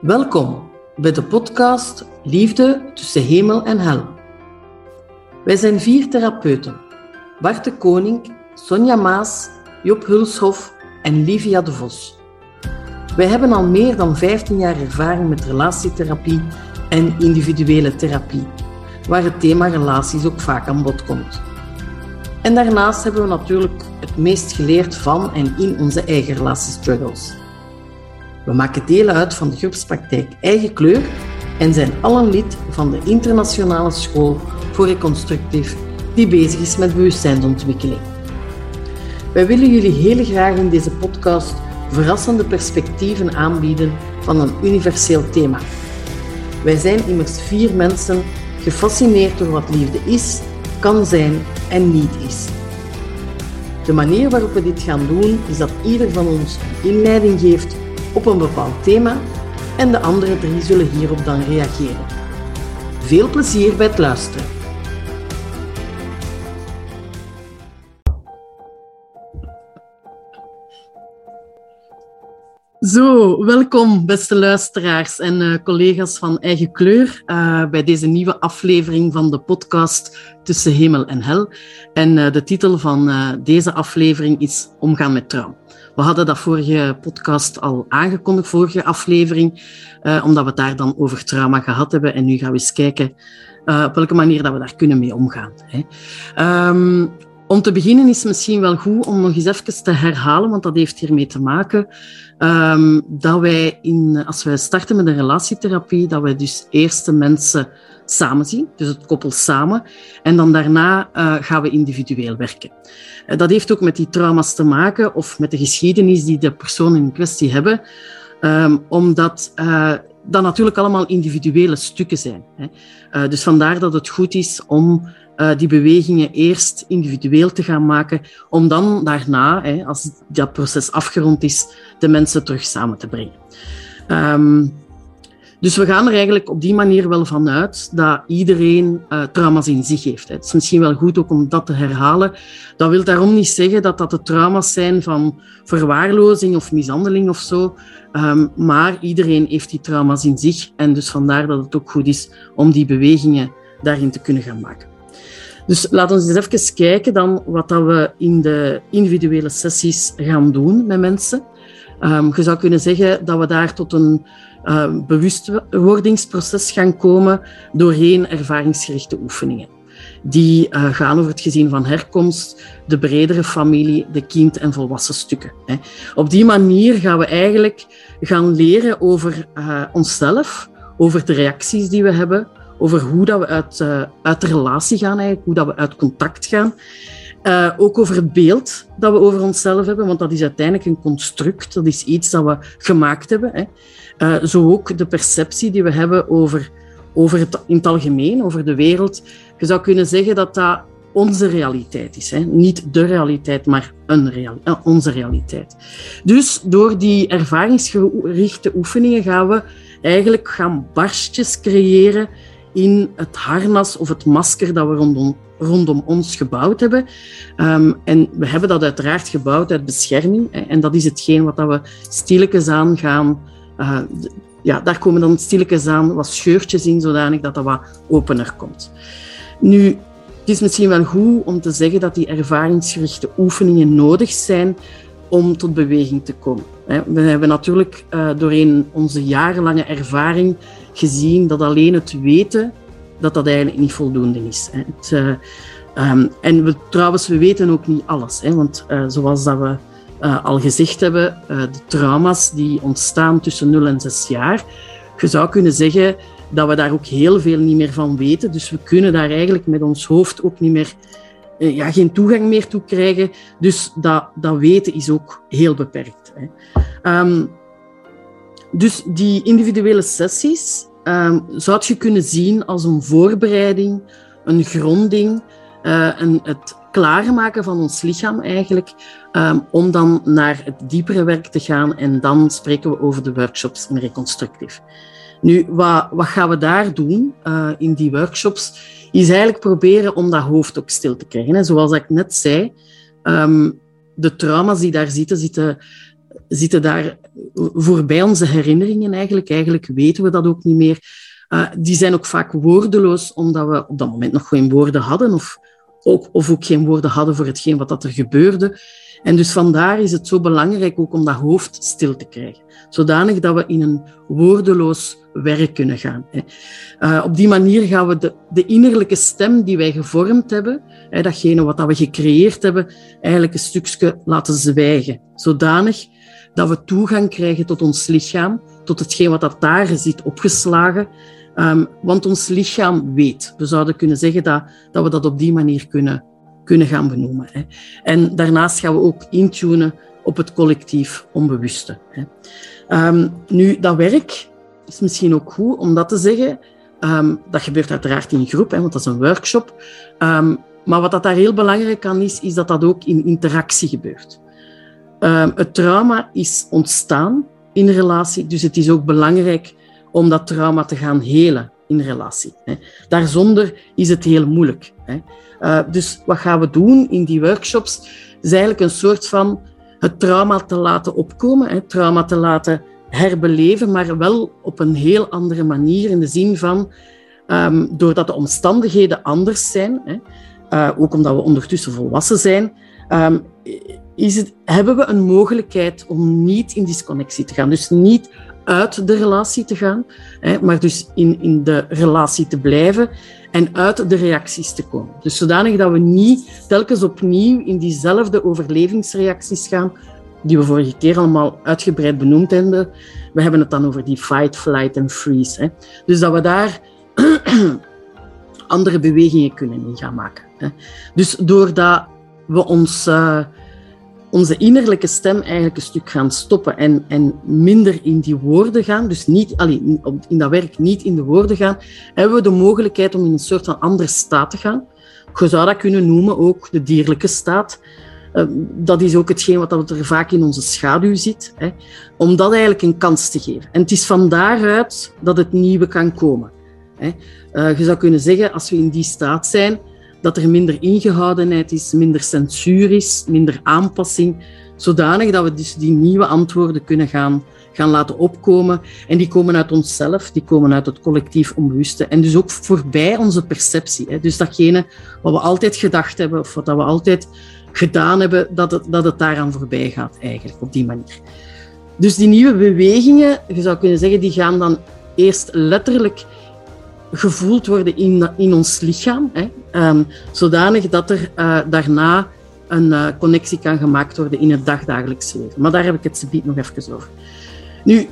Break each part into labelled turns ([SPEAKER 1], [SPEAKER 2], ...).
[SPEAKER 1] Welkom bij de podcast Liefde tussen hemel en hel. Wij zijn vier therapeuten: Bart de Koning, Sonja Maas, Job Hulshof en Livia de Vos. Wij hebben al meer dan 15 jaar ervaring met relatietherapie en individuele therapie, waar het thema relaties ook vaak aan bod komt. En daarnaast hebben we natuurlijk het meest geleerd van en in onze eigen relatiestruggles. We maken deel uit van de groepspraktijk Eigen Kleur en zijn allen lid van de Internationale School voor Reconstructief, die bezig is met bewustzijnsontwikkeling. Wij willen jullie heel graag in deze podcast verrassende perspectieven aanbieden van een universeel thema. Wij zijn immers vier mensen gefascineerd door wat liefde is, kan zijn en niet is. De manier waarop we dit gaan doen is dat ieder van ons een inleiding geeft op een bepaald thema en de andere drie zullen hierop dan reageren. Veel plezier bij het luisteren. Zo, welkom beste luisteraars en uh, collega's van Eigen Kleur uh, bij deze nieuwe aflevering van de podcast Tussen Hemel en Hel. En uh, de titel van deze aflevering is Omgaan met trouw. We hadden dat vorige podcast al aangekondigd, vorige aflevering, omdat we het daar dan over trauma gehad hebben. En nu gaan we eens kijken op welke manier dat we daar kunnen mee omgaan. Hè. Um, om te beginnen is het misschien wel goed om nog eens even te herhalen, want dat heeft hiermee te maken, um, dat wij, in, als wij starten met een relatietherapie, dat wij dus eerst de mensen samen zien, dus het koppel samen, en dan daarna uh, gaan we individueel werken. Uh, dat heeft ook met die trauma's te maken, of met de geschiedenis die de personen in kwestie hebben, um, omdat uh, dat natuurlijk allemaal individuele stukken zijn. Hè. dus vandaar dat het goed is om uh, die bewegingen eerst individueel te gaan maken, om dan daarna, hè, als dat proces afgerond is, de mensen terug samen te brengen. Um, dus we gaan er eigenlijk op die manier wel van uit dat iedereen uh, trauma's in zich heeft. Het is misschien wel goed ook om dat te herhalen. Dat wil daarom niet zeggen dat dat de trauma's zijn van verwaarlozing of mishandeling of zo. Um, maar iedereen heeft die trauma's in zich. En dus vandaar dat het ook goed is om die bewegingen daarin te kunnen gaan maken. Dus laten we eens even kijken dan wat dat we in de individuele sessies gaan doen met mensen. Um, je zou kunnen zeggen dat we daar tot een uh, bewustwordingsproces gaan komen doorheen ervaringsgerichte oefeningen. Die uh, gaan over het gezin van herkomst, de bredere familie, de kind- en volwassen stukken. Hè. Op die manier gaan we eigenlijk gaan leren over uh, onszelf, over de reacties die we hebben, over hoe dat we uit, uh, uit de relatie gaan, eigenlijk, hoe dat we uit contact gaan. Uh, ook over het beeld dat we over onszelf hebben, want dat is uiteindelijk een construct, dat is iets dat we gemaakt hebben. Hè. Uh, zo ook de perceptie die we hebben over, over het in het algemeen, over de wereld. Je zou kunnen zeggen dat dat onze realiteit is. Hè. Niet de realiteit, maar een onze realiteit. Dus door die ervaringsgerichte oefeningen gaan we eigenlijk gaan barstjes creëren in het harnas of het masker dat we rondom, rondom ons gebouwd hebben. Um, en we hebben dat uiteraard gebouwd uit bescherming. En dat is hetgeen wat we stilletjes aan gaan... Uh, ja, daar komen dan stilletjes aan wat scheurtjes in, zodanig dat dat wat opener komt. Nu, het is misschien wel goed om te zeggen dat die ervaringsgerichte oefeningen nodig zijn om tot beweging te komen. We hebben natuurlijk uh, doorheen onze jarenlange ervaring gezien dat alleen het weten, dat dat eigenlijk niet voldoende is. Het, uh, um, en we, trouwens, we weten ook niet alles. Hè, want uh, zoals dat we uh, al gezegd hebben, de trauma's die ontstaan tussen 0 en 6 jaar, je zou kunnen zeggen dat we daar ook heel veel niet meer van weten. Dus we kunnen daar eigenlijk met ons hoofd ook niet meer ja, geen toegang meer toe krijgen. Dus dat, dat weten is ook heel beperkt. Hè. Um, dus die individuele sessies um, zou je kunnen zien als een voorbereiding, een gronding, uh, en het klaarmaken van ons lichaam eigenlijk, um, om dan naar het diepere werk te gaan. En dan spreken we over de workshops in reconstructief. Nu, wat, wat gaan we daar doen uh, in die workshops? Is eigenlijk proberen om dat hoofd ook stil te krijgen. Hè. Zoals ik net zei, um, de trauma's die daar zitten, zitten zitten daar voorbij onze herinneringen eigenlijk. Eigenlijk weten we dat ook niet meer. Uh, die zijn ook vaak woordeloos, omdat we op dat moment nog geen woorden hadden of ook, of ook geen woorden hadden voor hetgeen wat dat er gebeurde. En dus vandaar is het zo belangrijk ook om dat hoofd stil te krijgen. Zodanig dat we in een woordeloos werk kunnen gaan. Uh, op die manier gaan we de, de, innerlijke stem die wij gevormd hebben, hè, datgene wat dat we gecreëerd hebben, eigenlijk een stukje laten zwijgen. Zodanig dat we toegang krijgen tot ons lichaam, tot hetgeen wat dat daar zit opgeslagen. Um, want ons lichaam weet. We zouden kunnen zeggen dat, dat we dat op die manier kunnen, kunnen gaan benoemen. Hè. En daarnaast gaan we ook intunen op het collectief onbewuste. Hè. Um, nu, dat werk is misschien ook goed om dat te zeggen. Um, dat gebeurt uiteraard in groep, hè, want dat is een workshop. maar wat dat daar heel belangrijk aan is, is dat dat ook in interactie gebeurt. Het trauma is ontstaan in relatie, dus het is ook belangrijk om dat trauma te gaan helen in relatie. Hè. Daarzonder is het heel moeilijk. Hè. Uh, dus wat gaan we doen in die workshops? is eigenlijk een soort van het trauma te laten opkomen, hè, trauma te laten herbeleven, maar wel op een heel andere manier, in de zin van, um, doordat de omstandigheden anders zijn, hè, uh, ook omdat we ondertussen volwassen zijn, um, is het, hebben we een mogelijkheid om niet in disconnectie te gaan. Dus niet uit de relatie te gaan, hè, maar dus in, in de relatie te blijven en uit de reacties te komen. Dus zodanig dat we niet telkens opnieuw in diezelfde overlevingsreacties gaan, die we vorige keer allemaal uitgebreid benoemd hebben. We hebben het dan over die fight, flight en freeze. Hè. Dus dat we daar andere bewegingen kunnen in gaan maken. Hè. Dus doordat we ons... Uh, onze innerlijke stem eigenlijk een stuk gaan stoppen en, en minder in die woorden gaan, dus niet, in dat werk niet in de woorden gaan, hebben we de mogelijkheid om in een soort van andere staat te gaan. Je zou dat kunnen noemen ook de dierlijke staat. Ehm, dat is ook hetgeen wat er vaak in onze schaduw zit, hè, om dat eigenlijk een kans te geven. En het is van daaruit dat het nieuwe kan komen. Hè. Uh, je zou kunnen zeggen, als we in die staat zijn, dat er minder ingehoudenheid is, minder censuur is, minder aanpassing, zodanig dat we dus die nieuwe antwoorden kunnen gaan, gaan laten opkomen. En die komen uit onszelf, die komen uit het collectief onbewuste en dus ook voorbij onze perceptie. Hè. Dus datgene wat we altijd gedacht hebben of wat we altijd gedaan hebben, dat het, dat het daaraan voorbij gaat eigenlijk, op die manier. Dus die nieuwe bewegingen, je zou kunnen zeggen, die gaan dan eerst letterlijk gevoeld worden in, in ons lichaam, hè, um, zodanig dat er uh, daarna een uh, connectie kan gemaakt worden in het dagdagelijks leven. Maar daar heb ik het subiet nog even over. Nu,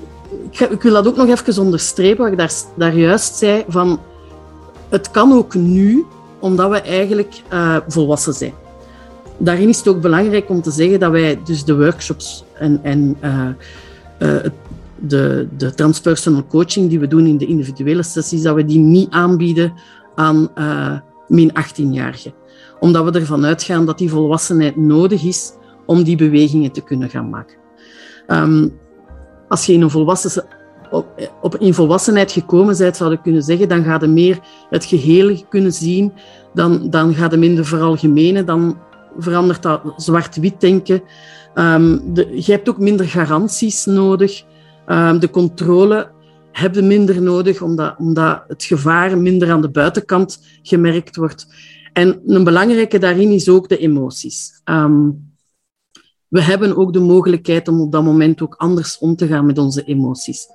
[SPEAKER 1] ik, ik, wil dat ook nog even onderstrepen, wat ik daar, daar juist zei, van het kan ook nu, omdat we eigenlijk uh, volwassen zijn. Daarin is het ook belangrijk om te zeggen dat wij dus de workshops en, en de, de transpersonal coaching die we doen in de individuele sessies, dat we die niet aanbieden aan uh, min 18-jarigen. Omdat we ervan uitgaan dat die volwassenheid nodig is om die bewegingen te kunnen gaan maken. Um, als je in een volwassen, op, op, in volwassenheid gekomen bent, zou je kunnen zeggen, dan ga je meer het geheel kunnen zien, dan, dan ga je minder veralgemenen, dan verandert dat zwart-wit denken. De, je hebt ook minder garanties nodig. Um, de controle hebben minder nodig, omdat, omdat het gevaar minder aan de buitenkant gemerkt wordt. En een belangrijke daarin is ook de emoties. Um, we hebben ook de mogelijkheid om op dat moment ook anders om te gaan met onze emoties.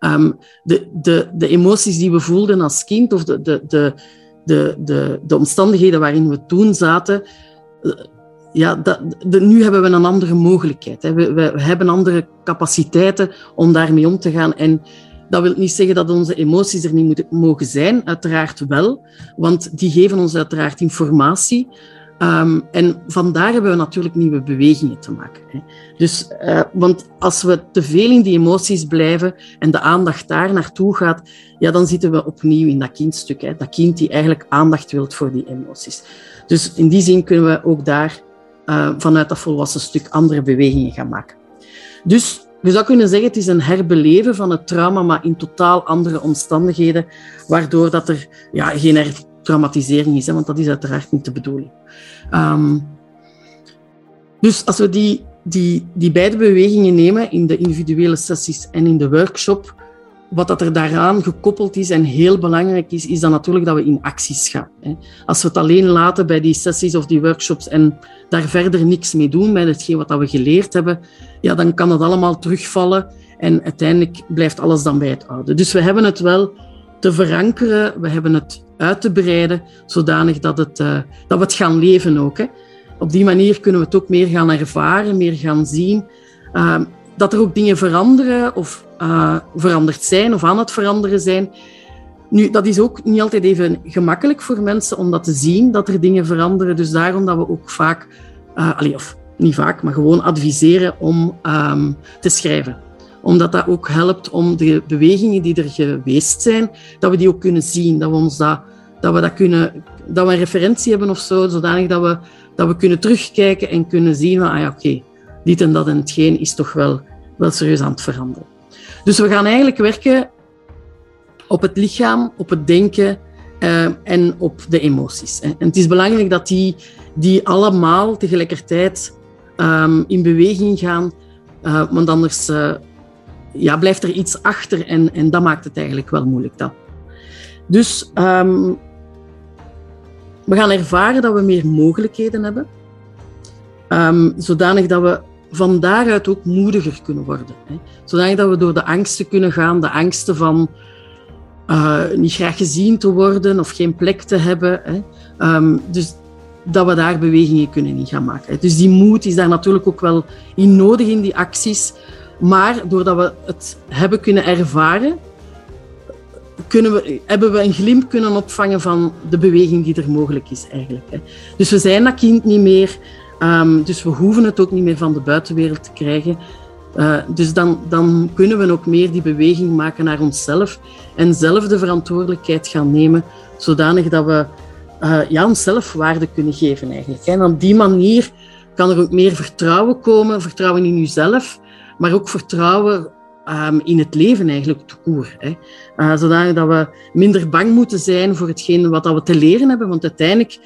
[SPEAKER 1] Um, de, de, de emoties die we voelden als kind of de, de, de, de, de, de omstandigheden waarin we toen zaten, ja, dat, de, nu hebben we een andere mogelijkheid. Hè. We, we, hebben andere capaciteiten om daarmee om te gaan. En dat wil niet zeggen dat onze emoties er niet mogen zijn, uiteraard wel, want die geven ons uiteraard informatie. Um, en vandaar hebben we natuurlijk nieuwe bewegingen te maken. Hè. Dus, uh, want als we te veel in die emoties blijven en de aandacht daar naartoe gaat, ja, dan zitten we opnieuw in dat kindstuk. Hè. Dat kind die eigenlijk aandacht wilt voor die emoties. Dus in die zin kunnen we ook daar uh, vanuit dat volwassen stuk andere bewegingen gaan maken. Dus je zou kunnen zeggen, het is een herbeleven van het trauma, maar in totaal andere omstandigheden, waardoor dat er ja, geen hertraumatisering is, hè, want dat is uiteraard niet de bedoeling. Um, dus als we die die, die beide bewegingen nemen in de individuele sessies en in de workshop, wat dat er daaraan gekoppeld is en heel belangrijk is, is dan natuurlijk dat we in acties gaan. Als we het alleen laten bij die sessies of die workshops en daar verder niks mee doen met hetgeen wat we geleerd hebben, ja, dan kan het allemaal terugvallen en uiteindelijk blijft alles dan bij het oude. Dus we hebben het wel te verankeren, we hebben het uit te breiden, zodanig dat, het, uh, dat we het gaan leven ook. Op die manier kunnen we het ook meer gaan ervaren, meer gaan zien. Dat er ook dingen veranderen of uh, veranderd zijn of aan het veranderen zijn. Nu, dat is ook niet altijd even gemakkelijk voor mensen om dat te zien, dat er dingen veranderen. Dus daarom dat we ook vaak, uh, allee, of niet vaak, maar gewoon adviseren om um, te schrijven omdat dat ook helpt om de bewegingen die er geweest zijn, dat we die ook kunnen zien, dat we ons dat, dat we dat kunnen, dat we een referentie hebben of zo, zodanig dat we, dat we kunnen terugkijken en kunnen zien van, ah ja, oké, dit en dat en hetgeen is toch wel, wel serieus aan het veranderen. Dus we gaan eigenlijk werken op het lichaam, op het denken uh, en op de emoties. En het is belangrijk dat die, die allemaal tegelijkertijd um, in beweging gaan, uh, want anders uh, ja, blijft er iets achter en, en dat maakt het eigenlijk wel moeilijk dan. Dus um, we gaan ervaren dat we meer mogelijkheden hebben, um, zodanig dat we van daaruit ook moediger kunnen worden. Hè. Zodanig dat we door de angsten kunnen gaan, de angsten van uh, niet graag gezien te worden of geen plek te hebben. Hè. Um, dus dat we daar bewegingen kunnen in gaan maken. Dus die moed is daar natuurlijk ook wel in nodig in die acties. Maar doordat we het hebben kunnen ervaren, kunnen we, hebben we een glimp kunnen opvangen van de beweging die er mogelijk is eigenlijk. Hè. Dus we zijn dat kind niet meer, um, dus we hoeven het ook niet meer van de buitenwereld te krijgen. Uh, dus dan, dan kunnen we ook meer die beweging maken naar onszelf en zelf de verantwoordelijkheid gaan nemen, zodanig dat we uh, ja, onszelf waarde kunnen geven eigenlijk. En op die manier kan er ook meer vertrouwen komen, vertrouwen in jezelf, maar ook vertrouwen um, in het leven eigenlijk, te koer. Hè. Uh, zodanig dat we minder bang moeten zijn voor hetgeen wat we te leren hebben, want uiteindelijk,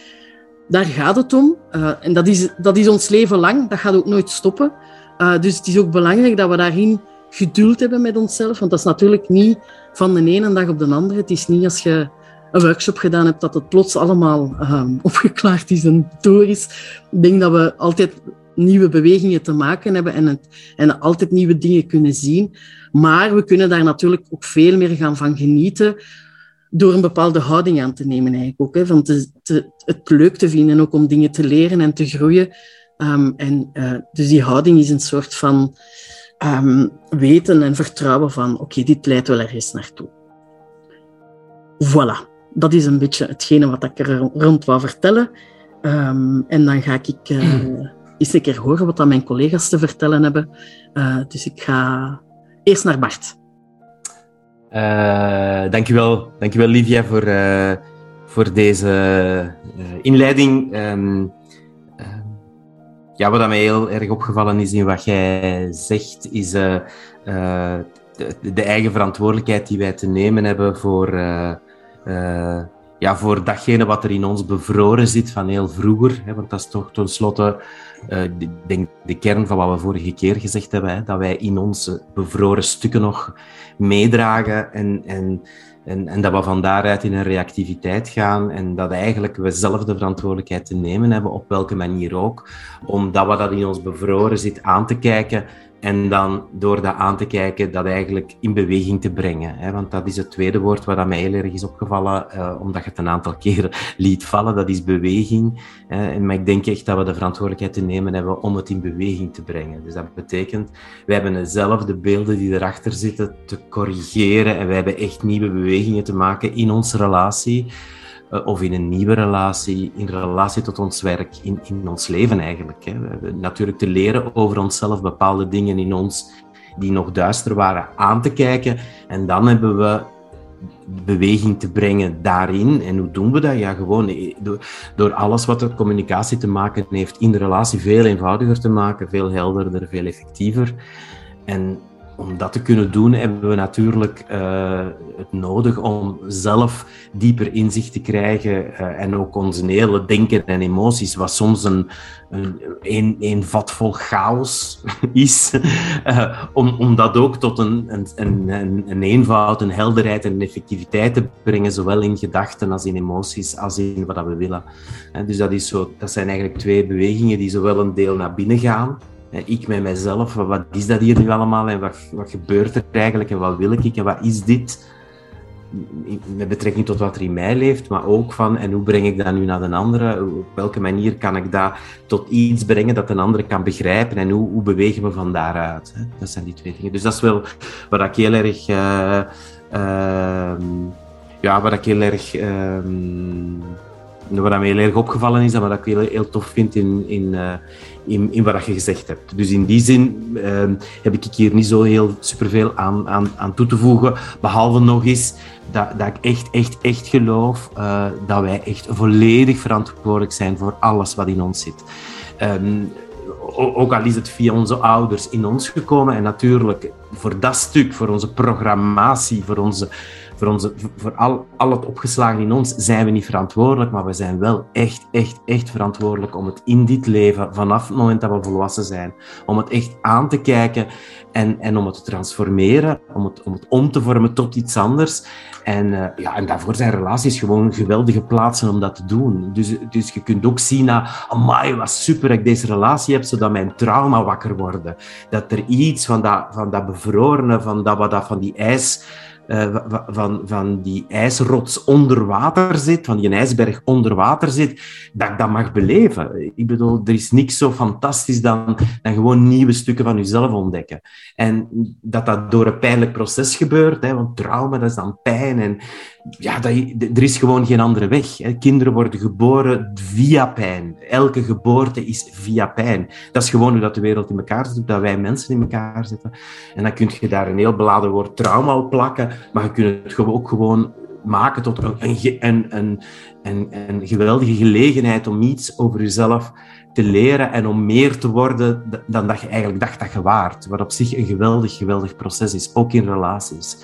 [SPEAKER 1] daar gaat het om. Uh, en dat is, dat is ons leven lang, dat gaat ook nooit stoppen. Uh, dus het is ook belangrijk dat we daarin geduld hebben met onszelf, want dat is natuurlijk niet van de ene dag op de andere. Het is niet als je een workshop gedaan hebt dat het plots allemaal um, opgeklaard is en door is. Ik denk dat we altijd nieuwe bewegingen te maken hebben en, het, en altijd nieuwe dingen kunnen zien. Maar we kunnen daar natuurlijk ook veel meer gaan van genieten door een bepaalde houding aan te nemen eigenlijk ook. Hè, van te, te, het leuk te vinden ook om dingen te leren en te groeien. Um, en uh, dus die houding is een soort van um, weten en vertrouwen van oké, okay, dit leidt wel ergens naartoe. Voilà, dat is een beetje hetgene wat ik er rond wou vertellen. Um, en dan ga ik uh, eens een keer horen wat dan mijn collega's te vertellen hebben. Uh, dus ik ga eerst naar Bart.
[SPEAKER 2] Uh, dankjewel, dankjewel Livia voor, uh, voor deze inleiding. Um, ja, wat mij heel erg opgevallen is in wat jij zegt, is de, eigen verantwoordelijkheid die wij te nemen hebben voor ja, voor datgene wat er in ons bevroren zit van heel vroeger. Hè, want dat is toch tenslotte uh, denk, de kern van wat we vorige keer gezegd hebben. Hè, dat wij in onze bevroren stukken nog meedragen en, en, en, en, dat we van daaruit in een reactiviteit gaan. En dat eigenlijk we zelf de verantwoordelijkheid te nemen hebben, op welke manier ook. Omdat we dat in ons bevroren zit aan te kijken en dan door dat aan te kijken, dat eigenlijk in beweging te brengen. Hè? Want dat is het tweede woord wat mij heel erg is opgevallen, uh, omdat je het een aantal keren liet vallen. Dat is beweging. Hè? Maar ik denk echt dat we de verantwoordelijkheid te nemen hebben om het in beweging te brengen. Dus dat betekent, wij hebben zelf de beelden die erachter zitten te corrigeren. En wij hebben echt nieuwe bewegingen te maken in onze relatie. Eh, of in een nieuwe relatie, in relatie tot ons werk, in, in ons leven eigenlijk. Hè. We hebben natuurlijk te leren over onszelf, bepaalde dingen in ons die nog duister waren, aan te kijken. En dan hebben we beweging te brengen daarin. En hoe doen we dat? Ja, gewoon eh, door, door alles wat met communicatie te maken heeft in de relatie veel eenvoudiger te maken, veel helderder, veel effectiever. En om dat te kunnen doen, hebben we natuurlijk uh, het nodig om zelf dieper inzicht te krijgen uh, en ook onze hele denken en emoties, wat soms een, een, een, vat vol chaos is, uh, om, om dat ook tot een, een, een, een eenvoud, een helderheid en een effectiviteit te brengen, zowel in gedachten als in emoties, als in wat we willen. dus dat, is zo, dat zijn eigenlijk twee bewegingen die zowel een deel naar binnen gaan, ik met mijzelf, wat is dat hier nu allemaal en wat, wat gebeurt er eigenlijk en wat wil ik en wat is dit? Met betrekking tot wat er in mij leeft, maar ook van en hoe breng ik dat nu naar de andere? Op welke manier kan ik dat tot iets brengen dat een andere kan begrijpen en hoe, hoe bewegen we van daaruit? Dat zijn die twee dingen. Dus dat is wel wat ik heel erg. Uh, uh, ja, wat ik heel erg. Uh, wat mij heel erg opgevallen is en wat ik heel, heel tof vind in, in, uh, in, in wat je gezegd hebt. Dus in die zin uh, heb ik hier niet zo heel superveel aan, aan, aan toe te voegen. Behalve nog eens dat, dat ik echt, echt, echt geloof uh, dat wij echt volledig verantwoordelijk zijn voor alles wat in ons zit. Um, ook al is het via onze ouders in ons gekomen en natuurlijk voor dat stuk, voor onze programmatie, voor onze voor, voor al, al het opgeslagen in ons zijn we niet verantwoordelijk, maar we zijn wel echt, echt, echt verantwoordelijk om het in dit leven, vanaf het moment dat we volwassen zijn, om het echt aan te kijken en, en om het te transformeren, om het, om te vormen tot iets anders. En, uh, ja, en daarvoor zijn relaties gewoon geweldige plaatsen om dat te doen. Dus, dus je kunt ook zien, ah, amai, wat super dat ik deze relatie heb, zodat mijn trauma wakker wordt. Dat er iets van dat, van dat van, dat, wat dat, van die ijs uh, van, van die ijsrots onder water zit, van die ijsberg onder water zit, dat ik dat mag beleven. Ik bedoel, er is niks zo fantastisch dan, dan gewoon nieuwe stukken van jezelf ontdekken. En dat dat door een pijnlijk proces gebeurt, hè, want trauma, dat is dan pijn. En ja, dat, er is gewoon geen andere weg. Hè. Kinderen worden geboren via pijn. Elke geboorte is via pijn. Dat is gewoon hoe dat de wereld in elkaar zit, dat wij mensen in elkaar zitten. En dan kun je daar een heel beladen woord trauma op plakken, maar je kunt het ook gewoon maken tot een, een, geweldige gelegenheid om iets over jezelf te leren en om meer te worden dan dat je eigenlijk dacht dat je waard. Wat op zich een geweldig, geweldig proces is, ook in relaties.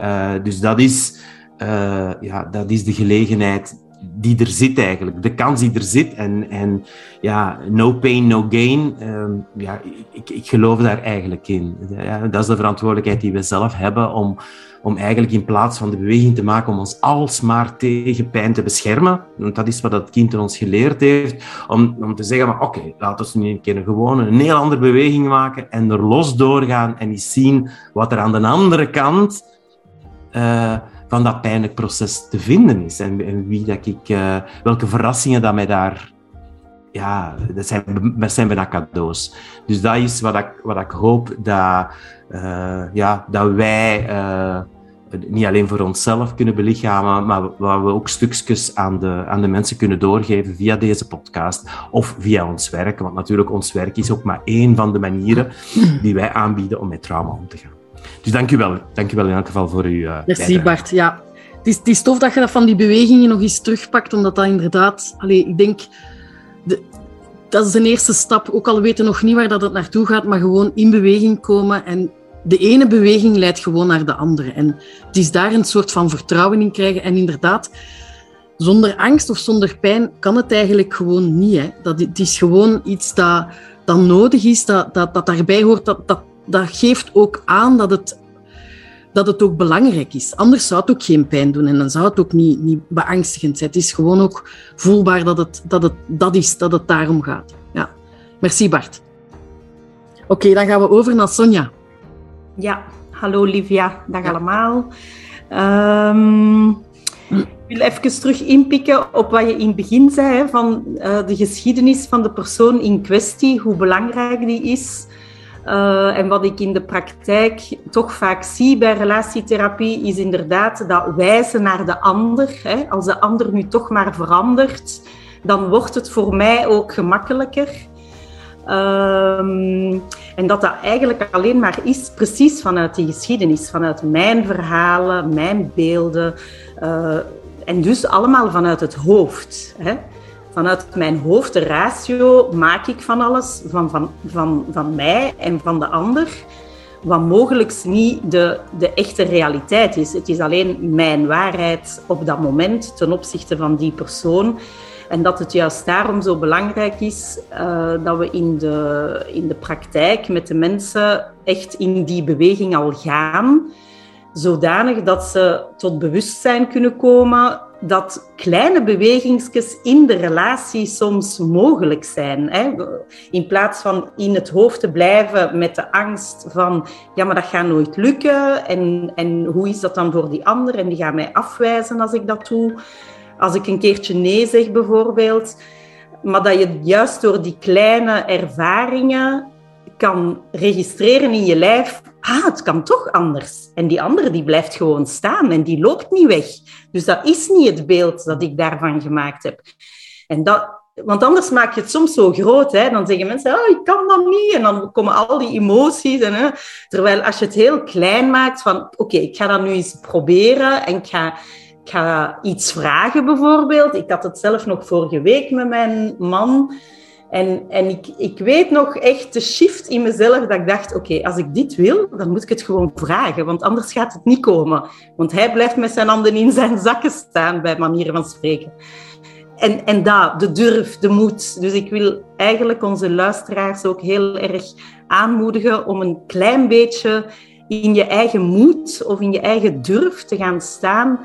[SPEAKER 2] Uh, dus dat is uh, ja, dat is de gelegenheid die er zit eigenlijk, de kans die er zit. En, en ja, no pain, no gain, um, ja, ik, ik geloof daar eigenlijk in. Ja, dat is de verantwoordelijkheid die we zelf hebben om, om eigenlijk in plaats van de beweging te maken om ons alsmaar tegen pijn te beschermen, want dat is wat dat kind in ons geleerd heeft, om, om te zeggen, oké, laten we nu een keer gewoon een heel andere beweging maken en er los doorgaan en eens zien wat er aan de andere kant... Uh, van dat pijnlijk proces te vinden is. En, wie dat ik, uh, welke verrassingen dat mij daar... Ja, dat zijn, dat zijn bijna cadeaus. Dus dat is wat ik, wat ik hoop dat, uh, ja, dat wij... Uh, niet alleen voor onszelf kunnen belichamen, maar waar we ook stukjes aan de, aan de mensen kunnen doorgeven via deze podcast of via ons werk. Want natuurlijk, ons werk is ook maar één van de manieren die wij aanbieden om met trauma om te gaan. Dus dank u wel. Dank u wel in elk geval voor uw uh,
[SPEAKER 1] Merci Bart, ja. Het is, het is tof dat je dat van die bewegingen nog eens terugpakt, omdat dat inderdaad... Allez, ik denk... De, dat is een eerste stap, ook al weten we nog niet waar dat het naartoe gaat, maar gewoon in beweging komen en de ene beweging leidt gewoon naar de andere. En het is daar een soort van vertrouwen in krijgen. En inderdaad, zonder angst of zonder pijn kan het eigenlijk gewoon niet. Hè. Dat, het is gewoon iets dat, dat nodig is, dat, dat, dat daarbij hoort, dat, dat, dat geeft ook aan dat het, dat het ook belangrijk is. Anders zou het ook geen pijn doen en dan zou het ook niet, niet beangstigend zijn. Het is gewoon ook voelbaar dat het dat, het, dat is, dat het daarom gaat. Ja. Merci Bart. Oké, dan gaan we over naar Sonja.
[SPEAKER 3] Ja, hallo Livia, dag allemaal. Um, ik wil even terug inpikken op wat je in het begin zei, van uh, de geschiedenis van de persoon in kwestie, hoe belangrijk die is. Uh, en wat ik in de praktijk toch vaak zie bij relatietherapie, is inderdaad dat wijzen naar de ander. Hè. Als de ander nu toch maar verandert, dan wordt het voor mij ook gemakkelijker. Um, en dat dat eigenlijk alleen maar is precies vanuit die geschiedenis, vanuit mijn verhalen, mijn beelden. Uh, en dus allemaal vanuit het hoofd. Hè vanuit mijn hoofd, ratio, maak ik van alles, van, van, van, van mij en van de ander. wat mogelijk niet de, de echte realiteit is. Het is alleen mijn waarheid op dat moment ten opzichte van die persoon. En dat het juist daarom zo belangrijk is uh, dat we in de, in de praktijk met de mensen echt in die beweging al gaan, zodanig dat ze tot bewustzijn kunnen komen dat kleine bewegingsjes in de relatie soms mogelijk zijn. Hè? In plaats van in het hoofd te blijven met de angst van ja, maar dat gaat nooit lukken en, en hoe is dat dan voor die ander en die gaat mij afwijzen als ik dat doe. Als ik een keertje nee zeg bijvoorbeeld. Maar dat je juist door die kleine ervaringen kan registreren in je lijf, ah, het kan toch anders. En die andere die blijft gewoon staan en die loopt niet weg. Dus dat is niet het beeld dat ik daarvan gemaakt heb. En dat, want anders maak je het soms zo groot. Hè? Dan zeggen mensen, oh, ik kan dat niet. En dan komen al die emoties. En, hè? Terwijl als je het heel klein maakt van, oké, ik ga dat nu eens proberen. En ik ga, ik ga iets vragen bijvoorbeeld. Ik had het zelf nog vorige week met mijn man. En, en ik, ik weet nog echt de shift in mezelf dat ik dacht, oké, als ik dit wil, dan moet ik het gewoon vragen, want anders gaat het niet komen. Want hij blijft met zijn handen in zijn zakken staan, bij manier van spreken. En, en dat, de durf, de moed. Dus ik wil eigenlijk onze luisteraars ook heel erg aanmoedigen om een klein beetje in je eigen moed of in je eigen durf te gaan staan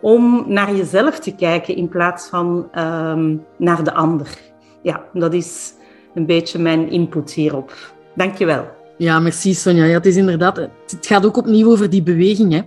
[SPEAKER 3] om naar jezelf te kijken in plaats van um, naar de ander ja, dat is een beetje mijn input hierop. Dankjewel.
[SPEAKER 1] Ja, merci Sonja. Ja, het is inderdaad, het gaat ook opnieuw over die beweging. Hè.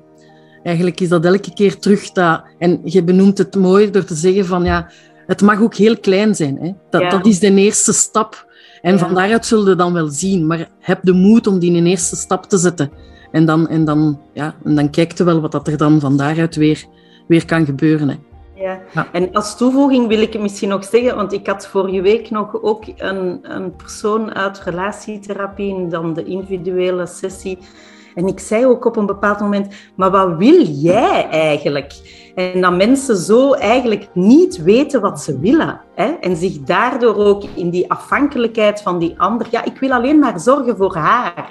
[SPEAKER 1] Eigenlijk is dat elke keer terug dat, en je benoemt het mooi door te zeggen van ja, het mag ook heel klein zijn. Hè. Dat, dat is de eerste stap. En ja. van daaruit zullen we dan wel zien. Maar heb de moed om die in een eerste stap te zetten. En dan, en dan, ja, en dan kijkt je wel wat dat er dan van daaruit weer, weer kan gebeuren. Hè.
[SPEAKER 3] Ja. en als toevoeging wil ik misschien nog zeggen, want ik had vorige week nog ook een, een persoon uit relatietherapie en dan de individuele sessie. En ik zei ook op een bepaald moment, maar wat wil jij eigenlijk? En dat mensen zo eigenlijk niet weten wat ze willen. Hè? En zich daardoor ook in die afhankelijkheid van die ander, ja, ik wil alleen maar zorgen voor haar.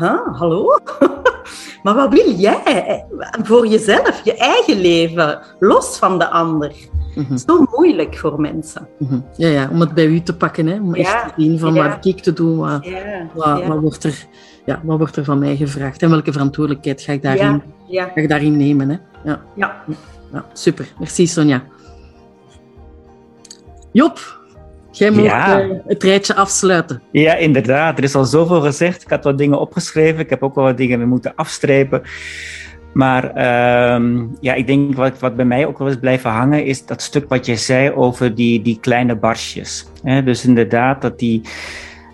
[SPEAKER 3] Huh, hallo? maar wat wil jij voor jezelf, je eigen leven, los van de ander? Mm Zo moeilijk voor mensen.
[SPEAKER 1] Mhm. Ja, ja, om het bij u te pakken, hè? om echt te zien van wat ik te doen, wat, wat, wat, wordt er, ja, wat wordt er van mij gevraagd en welke verantwoordelijkheid ga ik daarin, Ga ik daarin nemen. Hè? Ja. Ja. Ja, super, merci Sonja. Job, Jij moet ja. Eh, het rijtje afsluiten.
[SPEAKER 4] Ja, inderdaad. Er is al zoveel gezegd. Ik had wat dingen opgeschreven. Ik heb ook wel wat dingen moeten afstrepen. Maar uh, ja, ik denk wat, wat bij mij ook wel eens blijven hangen, is dat stuk wat je zei over die, die kleine barsjes. dus inderdaad, dat, die,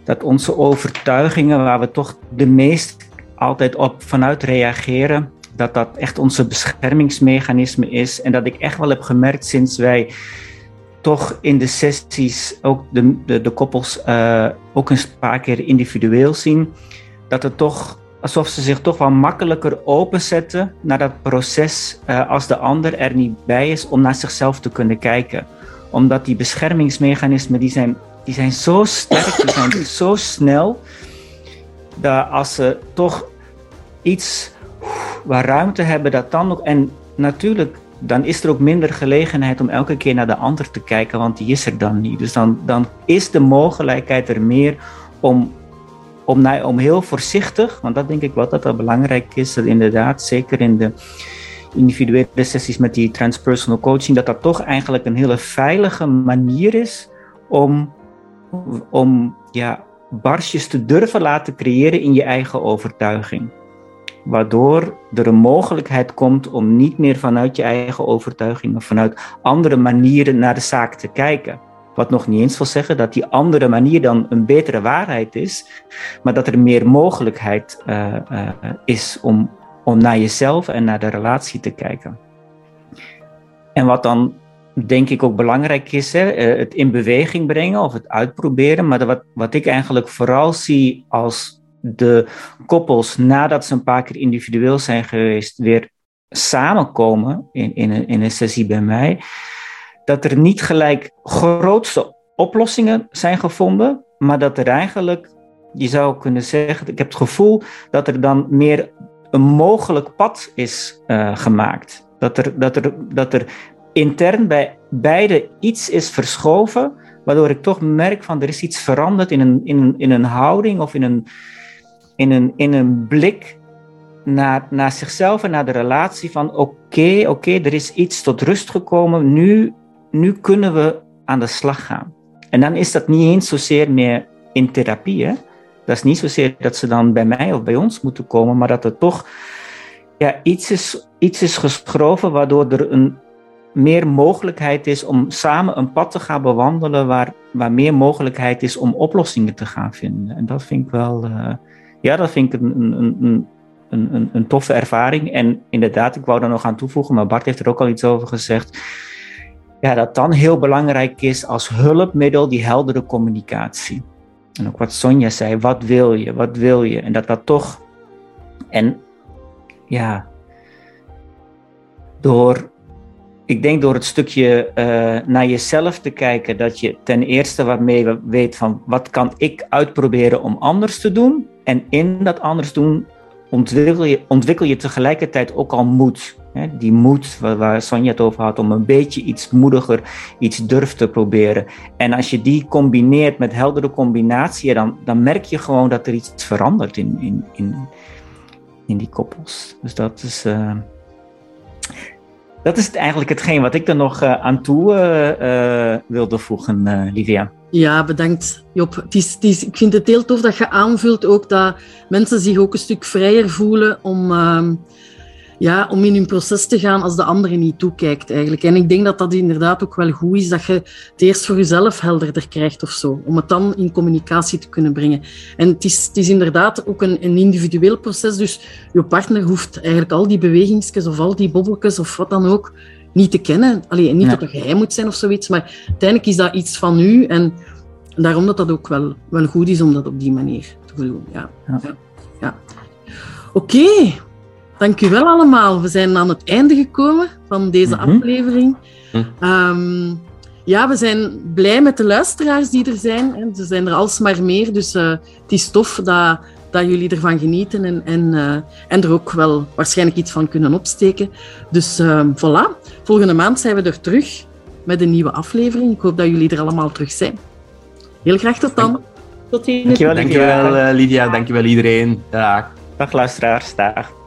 [SPEAKER 4] dat onze overtuigingen, waar we toch de meest altijd op vanuit reageren, dat dat echt onze beschermingsmechanisme is. En dat ik echt wel heb gemerkt sinds wij toch in de sessies ook de, de, de koppels uh, ook een paar keer individueel zien. Dat het toch alsof ze zich toch wel makkelijker openzetten naar dat proces uh, als de ander er niet bij is om naar zichzelf te kunnen kijken. Omdat die beschermingsmechanismen die zijn, die zijn zo sterk, die zijn zo snel, dat als ze toch iets waar ruimte hebben, dat dan ook. En natuurlijk dan is er ook minder gelegenheid om elke keer naar de ander te kijken, want die is er dan niet. Dus dan, dan is de mogelijkheid er meer om, om, om heel voorzichtig, want dat denk ik wel dat dat belangrijk is, dat inderdaad, zeker in de individuele sessies met die transpersonal coaching, dat dat toch eigenlijk een hele veilige manier is om, om ja, barsjes te durven laten creëren in je eigen overtuiging waardoor er een mogelijkheid komt om niet meer vanuit je eigen overtuiging of vanuit andere manieren naar de zaak te kijken. Wat nog niet eens wil zeggen dat die andere manier dan een betere waarheid is, maar dat er meer mogelijkheid uh, uh, is om, om naar jezelf en naar de relatie te kijken. En wat dan denk ik ook belangrijk is, hè, eh, het in beweging brengen of het uitproberen, maar wat, wat ik eigenlijk vooral zie als de koppels, nadat ze een paar keer individueel zijn geweest, weer samenkomen in, in, een, in een sessie bij mij, dat er niet gelijk grootste oplossingen zijn gevonden, maar dat er eigenlijk je zou kunnen zeggen, ik heb het gevoel dat er dan meer een mogelijk pad is uh, gemaakt. Dat er, dat, er, dat er intern bij beide iets is verschoven, waardoor ik toch merk van er is iets veranderd in een, in in een houding of in een, in een, in een blik naar, naar zichzelf en naar de relatie van oké, oké, er is iets tot rust gekomen, nu, nu kunnen we aan de slag gaan. En dan is dat niet eens zozeer meer in therapie. Dat is niet zozeer dat ze dan bij mij of bij ons moeten komen, maar dat er toch ja, iets, is, iets is geschroven waardoor er een, meer mogelijkheid is om samen een pad te gaan bewandelen waar, waar meer mogelijkheid is om oplossingen te gaan vinden. En dat vind ik wel, uh, ja, dat vind ik een, een, een, een, een, toffe ervaring. En inderdaad, ik wou daar nog aan toevoegen, maar Bart heeft er ook al iets over gezegd. Ja, dat dan heel belangrijk is als hulpmiddel die heldere communicatie. En ook wat Sonja zei, wat wil je, wat wil je? En dat dat toch, en ja, door, ik denk door het stukje uh, naar jezelf te kijken, dat je ten eerste waarmee weet van wat kan ik uitproberen om anders te doen. En in dat anders doen ontwikkel je, ontwikkel je tegelijkertijd ook al moed. Die moed waar, Sonja het over had, om een beetje iets moediger, iets durf te proberen. En als je die combineert met heldere combinatie, dan, dan merk je gewoon dat er iets verandert in, in, in, in die koppels. Dus dat is. Uh, dat is eigenlijk hetgeen wat ik er nog uh, aan toe uh, wilde voegen, Livia.
[SPEAKER 1] Ja, bedankt Job. Het is, het ik vind het heel tof dat je aanvult ook dat mensen zich ook een stuk vrijer voelen om, uh, ja, om in hun proces te gaan als de andere niet toekijkt eigenlijk. En ik denk dat dat inderdaad ook wel goed is, dat je het eerst voor jezelf helderder krijgt of zo, om het dan in communicatie te kunnen brengen. En het is, het is inderdaad ook een, een individueel proces, dus je partner hoeft eigenlijk al die bewegingsjes of al die bobbeltjes of wat dan ook niet te kennen. Alleen niet dat hij moet zijn of zoiets, maar uiteindelijk is dat iets van u. En daarom dat dat ook wel, wel goed is om dat op die manier te doen. Ja. ja. ja. Oké, okay. dank u wel allemaal. We zijn aan het einde gekomen van deze mm -hmm. aflevering. Mm. Um, ja, we zijn blij met de luisteraars die er zijn. Er zijn er alsmaar meer, dus uh, het is tof dat dat jullie ervan genieten en, en, uh, en er ook wel waarschijnlijk iets van kunnen opsteken. Dus uh, voilà, volgende maand zijn we er terug met een nieuwe aflevering. Ik hoop dat jullie er allemaal terug zijn. Heel graag tot dan.
[SPEAKER 3] Tot ziens.
[SPEAKER 2] Dankjewel, Dankjewel uh, Lydia. Dankjewel iedereen. Dag.
[SPEAKER 4] Dag luisteraars. Dag.